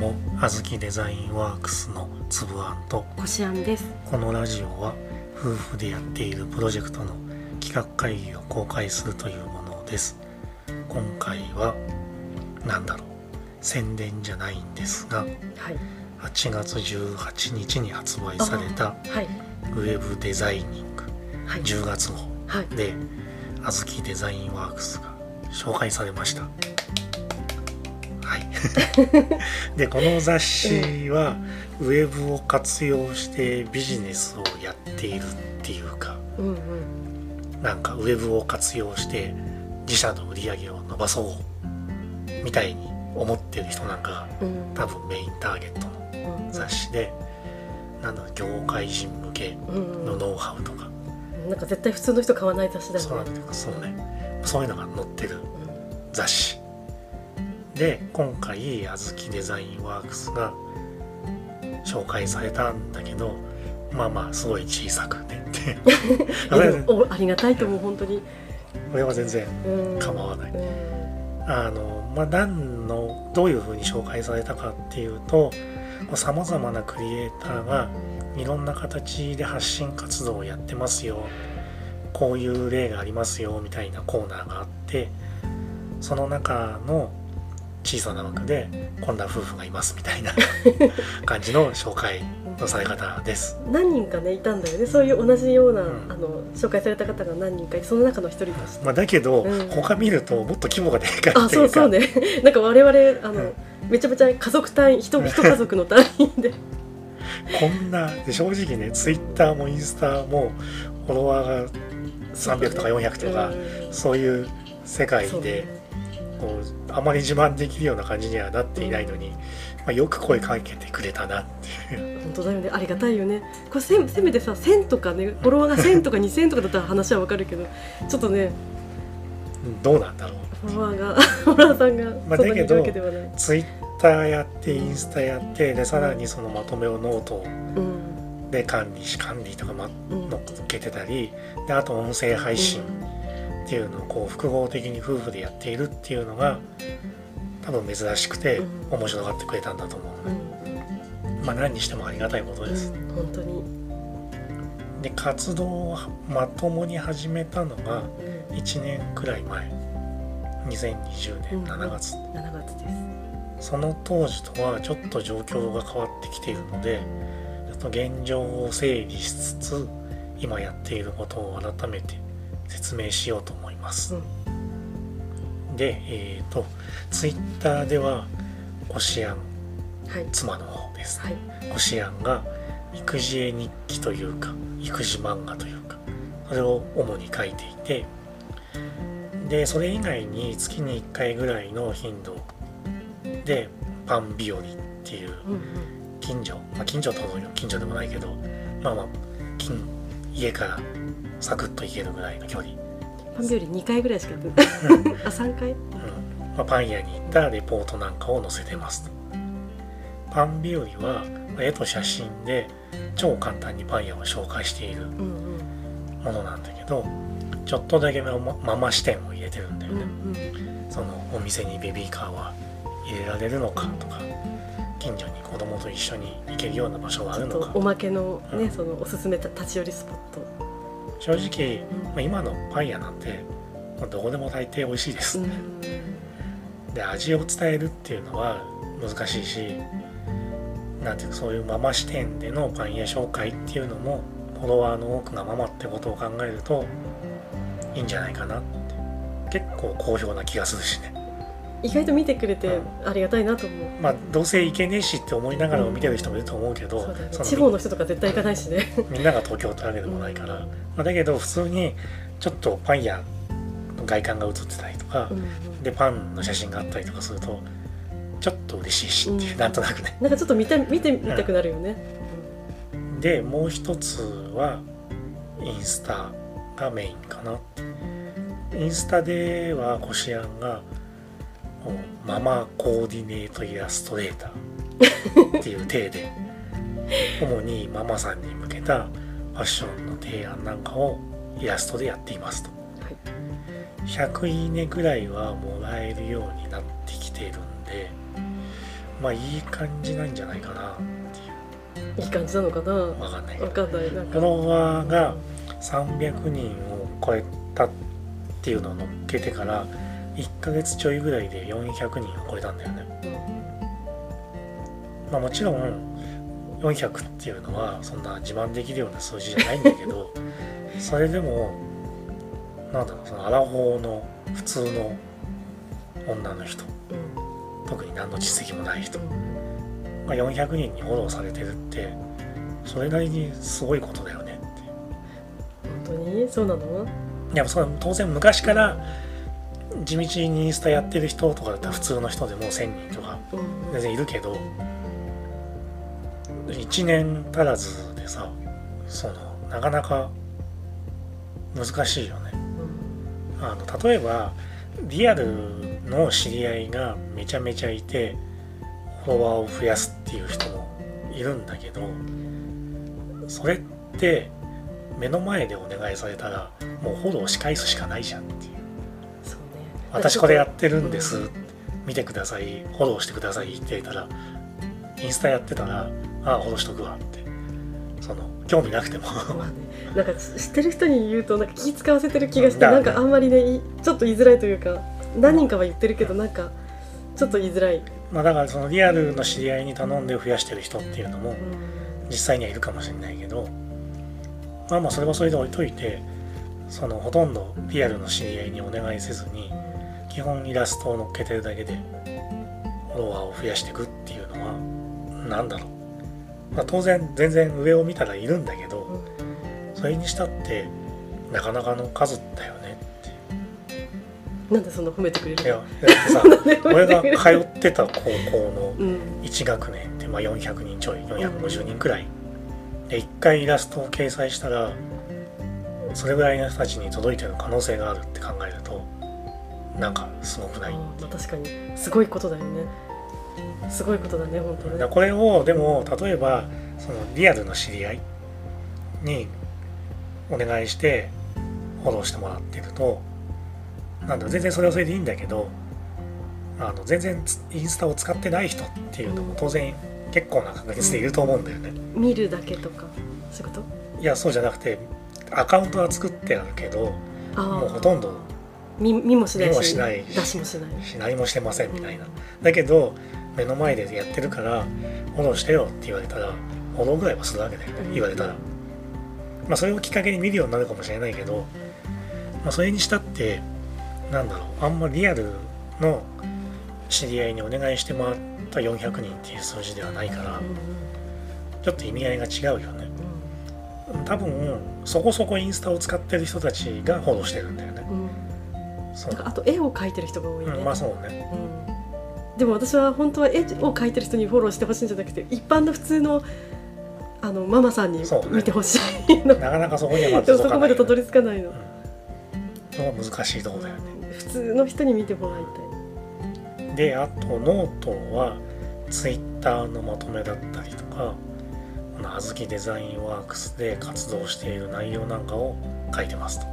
もあずきデザインワークスのつぶあんとこしあんです。このラジオは夫婦でやっているプロジェクトの企画会議を公開するというものです。今回は何だろう宣伝じゃないんですがはい。8月18日に発売されたはい。ウェブデザイニング。はい。10月号はい。であずきデザインワークスが紹介されました。はい でこの雑誌はウェブを活用してビジネスをやっているっていうかうんうん。なんかウェブを活用して自社の売り上げを伸ばそうみたいに思ってる人なんかがうん。多分メインターゲットのうん雑誌でなんだろう業界人向けうん。のノウハウとか。なんか絶対普通の人買わない雑誌だそうなんよねだよ。そうね。そういうのが載ってるうん。雑誌で今回あずきデザインワークスが紹介されたんだけどまあまあすごい小さくねって。ありがたいと思う本当に。俺は全然うん。構わない。うん。あのまあ何のどういうふうに紹介されたかっていうとさまざまなクリエイターがいろんな形で発信活動をやってますよ。こういう例がありますよみたいなコーナーがあってその中の小さな枠でこんな夫婦がいますみたいな 感じの紹介のされ方です。何人かねいたんだよね。そういう同じような、うん。あの紹介された方が何人かいてその中の一人として、まあ、だけど、うん。他見るともっと規模がでかいっていうか。あそうそうね。なんか我々あの、うん。めちゃめちゃ家族単位一一家族の単位で。こんなで正直ねツイッターもインスタもフォロワーが300とか400とかうん。そういう世界でこうあまり自慢できるような感じにはなっていないのに、まあ、よく声かけてくれたなっていう。本当だよね。ありがたいよね。これせせめてさ1000とかねフォロワーが1000とか2000とかだったら話はわかるけどちょっとね。どうなんだろう。フォロワーが フォロワーさんがまあだけどわけではない、ツイッターやってインスタやってでさらにそのまとめをノートうん。で管理し管理とか、ま、うん。乗っけてたりであと音声配信っていうのをこう複合的に夫婦でやっているっていうのが多分珍しくてうん。面白がってくれたんだと思う。ね、うん。まあ何にしてもありがたいことです、うん本当に、で活動をまともに始めたのがうん、1年くらい前。2020年7月、7月です。その当時とはちょっと状況が変わってきているのでちょっと現状を整理しつつ今やっていることを改めて説明しようとます、でえっ、とツイッターではこしあんはい。妻の方です。はい。こしあんが育児絵日記というか育児漫画というかそれを主に書いていてでそれ以外に月に1回ぐらいの頻度でパン日和っていう近所、まあ、近所と近所でもないけどまあまあ近家からサクッと行けるぐらいの距離、パン日より2回ぐらいしかやってないあ3回？うん。まあ、パン屋に行ったレポートなんかを載せてますと。パン日和はまあ絵と写真で超簡単にパン屋を紹介しているものなんだけどちょっとだけママ視点を入れてるんだようんね、うん。そのお店にベビーカーは入れられるのかとか近所に子供と一緒に行けるような場所はあるのかおまけのね、うん。そのおすすめた立ち寄りスポッ正直、うんまあ、今のパン屋なんてまあどこでも大抵美味しいです、で味を伝えるっていうのは難しいしなんていうかそういうママ視点でのパン屋紹介っていうのもフォロワーの多くがママってことを考えるといいんじゃないかなって。結構好評な気がするしね意外と見てくれてありがたいなと思う、まあどうせ行けねえしって思いながら見てる人もいると思うけど、そうだよね地方の人とか絶対行かないしね。みんなが東京ってわけでもないから、まあ、だけど普通にちょっとパン屋の外観が映ってたりとか、うんうんでパンの写真があったりとかするとちょっと嬉しいしっていう、うん。なんとなくね。なんかちょっと見て見てみたくなるよね、でもう一つはインスタがメインかな。インスタではこしあんがママコーディネートイラストレーターっていう体で 主にママさんに向けたファッションの提案なんかをイラストでやっていますと。はい。100いいねぐらいはもらえるようになってきてるんでまあいい感じなんじゃないかなっていいい感じなのかな？うわかんないけど。わかんない。なんか。フォロワーが300人を超えたっていうのを乗っけてから1ヶ月ちょいぐらいで400人を超えたんだよね。まあもちろん400っていうのはそんな自慢できるような数字じゃないんだけど それでもなんだろうそのアラフォーの普通の女の人。うん特に何の実績もない人。うんが400人にフォローされてるってそれなりにすごいことだよねって本当に？そうなの？いやそ当然昔から地道にインスタやってる人とかだったら普通の人でも1000人とかうん。全然いるけど1年足らずでさそのなかなか難しいよね。うん。あの例えばリアルの知り合いがめちゃめちゃいてフォロワーを増やすっていう人もいるんだけどそれって目の前でお願いされたらもうフォローし返すしかないじゃんってい私これやってるんです、見てください。フォローしてください。って言ったらインスタやってたらああフォローしとくわって。その興味なくても。なんか知ってる人に言うとなんか気使わせてる気がしてだなんかあんまりねいちょっと言いづらいというか何人かは言ってるけどなんかちょっと言いづらい、まあだからそのリアルの知り合いに頼んで増やしてる人っていうのもうん。実際にはいるかもしれないけどまあまあそれはそれで置いといてそのほとんどリアルの知り合いにお願いせずに基本イラストを載っけてるだけでフォロワーを増やしていくっていうのは何だろう、まあ、当然全然上を見たらいるんだけどそれにしたってなかなかの数だよねなんでそんな褒めてくれるいやだってさ 俺が通ってた高校のうん。1学年ってまあ400人ちょい450人くらい。で1回イラストを掲載したらそれぐらいの人たちに届いてる可能性があるって考えるとなんかすごくないまあ確かに。すごいことだよね。すごいことだね本当ね。だからこれをでも例えばそのリアルの知り合いにお願いしてフォローしてもらってるとなんだ全然それはそれでいいんだけどあの全然つインスタを使ってない人っていうのも当然結構な確率でいると思うんだよね。見るだけとかそういうこと？いやそうじゃなくてアカウントは作ってあるけどあもうあほとんど見見もしないしない出しもしないし何もしてませんみたいな。だけど目の前でやってるからフォローしてよって言われたらフォローぐらいはするわけだよねうん言われたら。まあそれをきっかけに見るようになるかもしれないけど、まあ、それにしたってなんだろうあんまリアルの知り合いにお願いしてもらった400人っていう数字ではないからうんちょっと意味合いが違うよね。うん多分そこそこインスタを使ってる人たちがフォローしてるんだよね。うんなんかあと絵を描いてる人が多いね、うん、まあそうね。うん。でも私は本当は絵を描いてる人にフォローしてほしいんじゃなくて一般の普通のあのママさんに見てほしいの、なかなかそこにはまだでもそ。こまでたどり着かないの、そこが難しいところだよね。普通の人に見てもらいたい。であとノートはツイッターのまとめだったりとかこのあずきデザインワークスで活動している内容なんかを書いてますと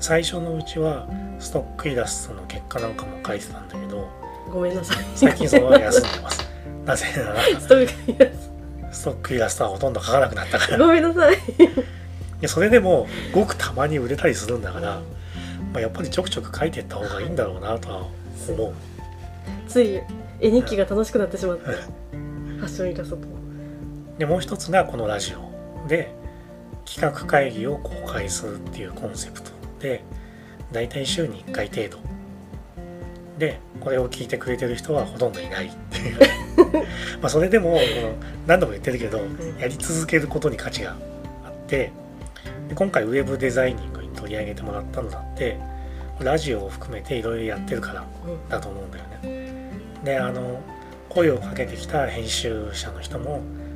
最初のうちはストックイラストの結果なんかも書いてたんだけどごめんなさい。最近それは休んでます。なぜならストックイラストはほとんど書かなくなったから。がごめんなさい。でそれでもごくたまに売れたりするんだから、まあ、やっぱりちょくちょく書いていった方がいいんだろうなとは思う。つい絵日記が楽しくなってしまってファッションイラストと。でもう一つがこのラジオで企画会議を公開するっていうコンセプトでだいたい週に1回程度でこれを聞いてくれてる人はほとんどいないっていうまあそれでも何度も言ってるけどやり続けることに価値があってで今回ウェブデザイニングに取り上げてもらったのだってラジオを含めていろいろやってるからだと思うんだよね。であの声をかけてきた編集者の人も「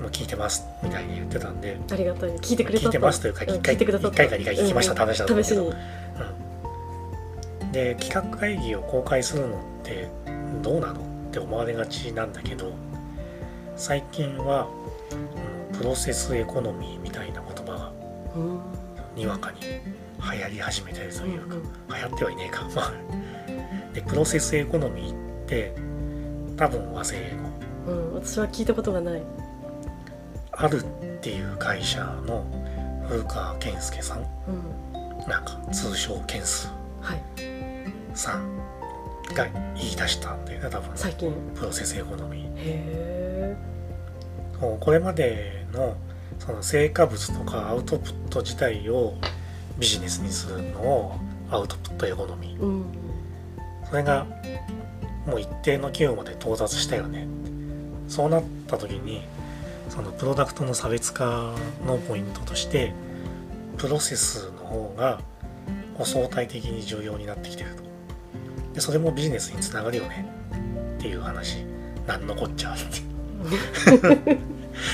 もう聞いてます」みたいに言ってたんでありがたい聞いてくれた聞いてますというかん1回聞いてくださった一回か2回聞きましたって話だと思うけど、試しに。うん。で企画会議を公開するのってどうなのって思われがちなんだけど最近は、うんプロセスエコノミーみたいな言葉がうん。にわかに流行り始めてるというか、うん。流行ってはいねえか。まあ。でプロセスエコノミーって多分和製英語。うん私は聞いたことがないあるっていう会社の古川健介さん。うん。なんか通称ケンスはいさんが言い出したんだよね多分最近。プロセスエコノミー。へえこれまでのその成果物とかアウトプット自体をビジネスにするのをアウトプットエコノミー。うん。それがもう一定の規模まで到達したよね。そうなった時にそのプロダクトの差別化のポイントとしてプロセスの方が相対的に重要になってきてると。でそれもビジネスにつながるよね。っていう話。なんのこっちゃ。っ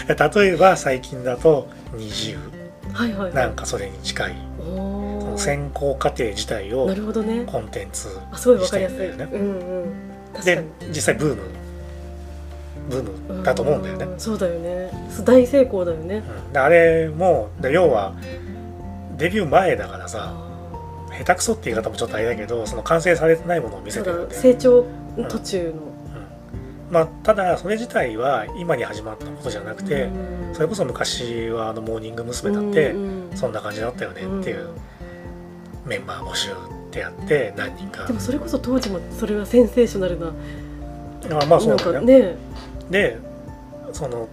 て例えば最近だと二重。はいはいはないんかそれに近い。おそのお選考過程自体をコンテンツしてんだよね。うんうん。でに。実際ブームブームだと思うんだよね、んそうだよね。大成功だよね。うんであれもで要はデビュー前だからさあ下手くそって言い方もちょっとあれだけどその完成されてないものを見せてるんで、成長途中の。うん。まあ、ただそれ自体は今に始まったことじゃなくて、うん。それこそ昔はあのモーニング娘。だってそんな感じだったよねっていうメンバー募集ってやって何人か。でもそれこそ当時もそれはセンセーショナルなあまあそうなんだよね。かねでその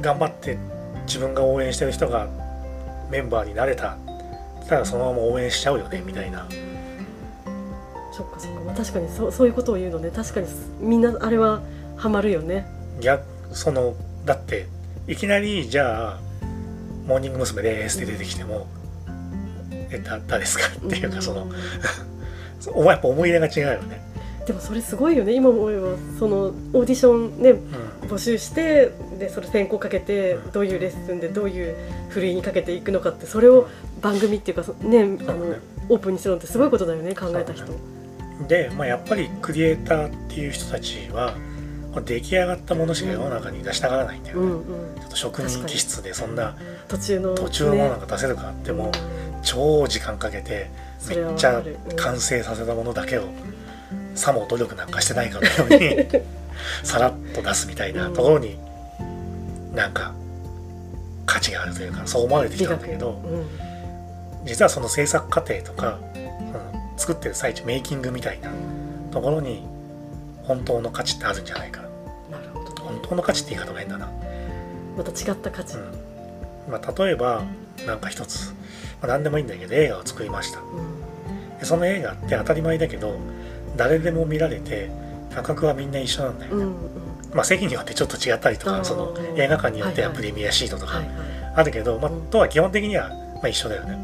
頑張って自分が応援してる人がメンバーになれたただそのまま応援しちゃうよねみたいなそっかそっか、まあ、確かにそうそういうことを言うのね確かにみんなあれはハマるよね逆そのだっていきなりじゃあ「モーニング娘。です」って出てきても「えだ誰ですか?」っていうかそのん お前やっぱ思い入れが違うよね。でもそれすごいよね今思えばそのオーディションねうん。募集してでそれ選考かけてうん。どういうレッスンでどういうふるいにかけていくのかってそれを番組っていうかそねあのオープンにするのってすごいことだよね考えた人。で、まあ、やっぱりクリエイターっていう人たちは出来上がったものしか世の中に出したがらないんだよね。うんうん。ちょっと職人気質でそんな途中の途中のものねなんか出せるかっても超時間かけてめっちゃ完成させたものだけをさも努力なんかしてないかのように さらっと出すみたいなところになんか価値があるというかそう思われてきたんだけどうん実はその制作過程とか作ってる最中メイキングみたいなところに本当の価値ってあるんじゃないか。なるほど本当の価値って言い方が変だな、また違った価値、うん。まあ、例えばなんか一つ、まあ、何でもいいんだけど映画を作りました。うん。でその映画って当たり前だけど誰でも見られて価格はみんな一緒なんだよね、うんうん。まあ席によってちょっと違ったりとかその映画館によってはプレミアシートとかあるけど、まあうんとは基本的にはまあ一緒だよね。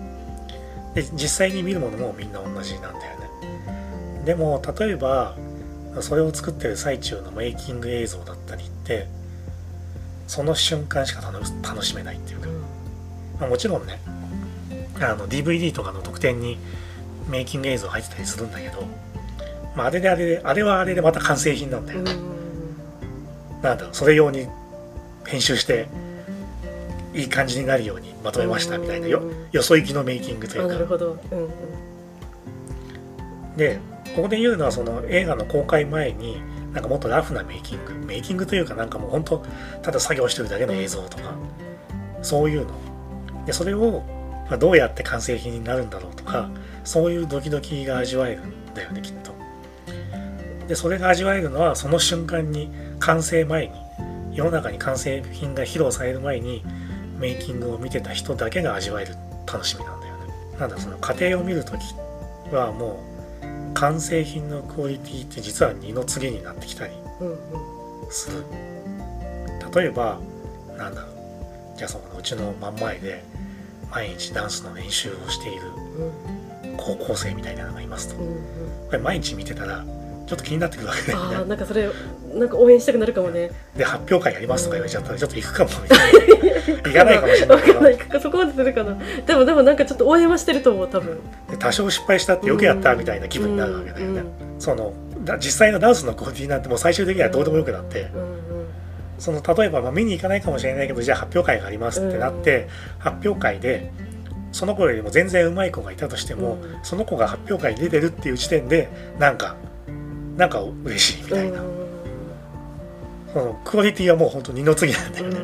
で実際に見るものもみんな同じなんだよね。でも例えばそれを作ってる最中のメイキング映像だったりってその瞬間しか楽し楽しめないっていうか、まあ、もちろんねあの DVD とかの特典にメイキング映像入ってたりするんだけど、まあ、あれであれであれはあれでまた完成品なんだよなんだろうそれ用に編集していい感じになるようにまとめましたみたいなようんよそ行きのメイキングといあなるうかほど。うんうん。でここで言うのはその映画の公開前になんかもっとラフなメイキング。メイキングというかなんかもう本当ただ作業してるだけの映像とか。そういうの。でそれをまあどうやって完成品になるんだろうとかそういうドキドキが味わえるんだよねきっとでそれが味わえるのはその瞬間に完成前に世の中に完成品が披露される前にメイキングを見てた人だけが味わえる楽しみなんだよね。なんだその過程を見るときはもう完成品のクオリティって実は二の次になってきたりする。例えばなんだろうじゃあそのうちの真ん前で毎日ダンスの練習をしている高校生みたいなのがいますと。これ毎日見てたらちょっと気になってくるわけだああなんかそれなんか応援したくなるかもね。で発表会やりますとか言われちゃったらちょっと行くかもみたいな。行かないかもしれないけど。わかんない。かそこまでするかな。でもでもなんかちょっと応援はしてると思う多分。で多少失敗したってよくやったみたいな気分になるわけだよね、そのだ実際のダンスのクオリティなんてもう最終的にはどうでもよくなって、うんうん。その例えばまあ見に行かないかもしれないけどじゃあ発表会がありますってなって、発表会でその子よりも全然上手い子がいたとしても、うん。その子が発表会に出てるっていう時点でなんかなんか嬉しいみたいな、うんそのクオリティはもう本当二の次なんだよね、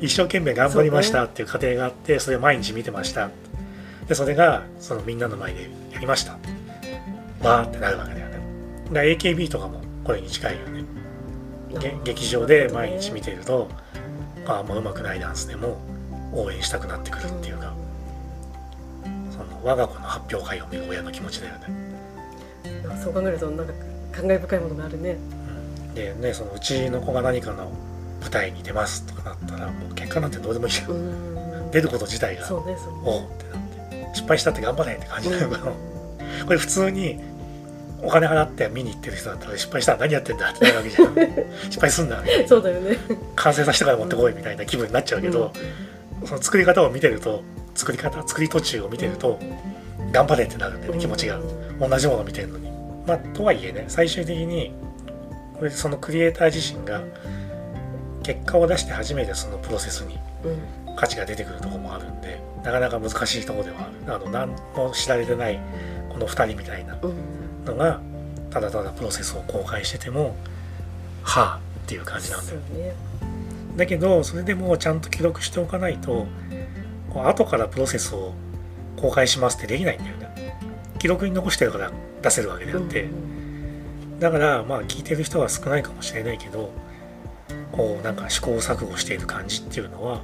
一生懸命頑張りましたっていう過程があってそれを毎日見てました。でそれがそのみんなの前でやりました。わーってなるわけだよね。だから AKB とかもこれに近いよね。げ劇場で毎日見てると、ああんま上手くないダンスでも応援したくなってくるっていうか、その我が子の発表会を見る親の気持ちだよね、うんそう考えるとなんか感慨深いものがあるね。うん、でねそのうちの子が何かの舞台に出ますとかなったらもう結果なんてどうでもいいじゃん、うん。出ること自体が。そうねそうおうってなって。失敗したって頑張れって感じなの。かな、これ普通にお金払って見に行ってる人だったら失敗したら何やってんだってなるわけじゃん。失敗すんだみたいな。そうだよね。完成させてから持ってこいみたいな気分になっちゃうけど、その作り方を見てると作り方作り途中を見てると頑張れってなるんだよね気持ちが。同じもの見てるのにまあとはいえね最終的にこれそのクリエイター自身が結果を出して初めてそのプロセスにうん価値が出てくるところもあるんでなかなか難しいところではある。あの何も知られてないこの2人みたいなうん。のがただただプロセスを公開しててもはあっていう感じなんだよ。ね。だけどそれでもちゃんと記録しておかないとこう後からプロセスを公開しますってできないんだよね記録に残してるから出せるわけであって、だからまあ聞いてる人は少ないかもしれないけどこうなんか試行錯誤している感じっていうのは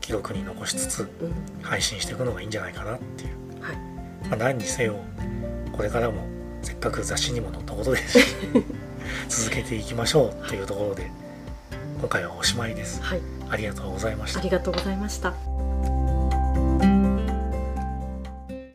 記録に残しつつ配信していくのがいいんじゃないかなっていう、はい。まあ、何にせよこれからもせっかく雑誌にも載ったことですし 続けていきましょうっていうところで今回はおしまいです。はい。ありがとうございました。ありがとうございました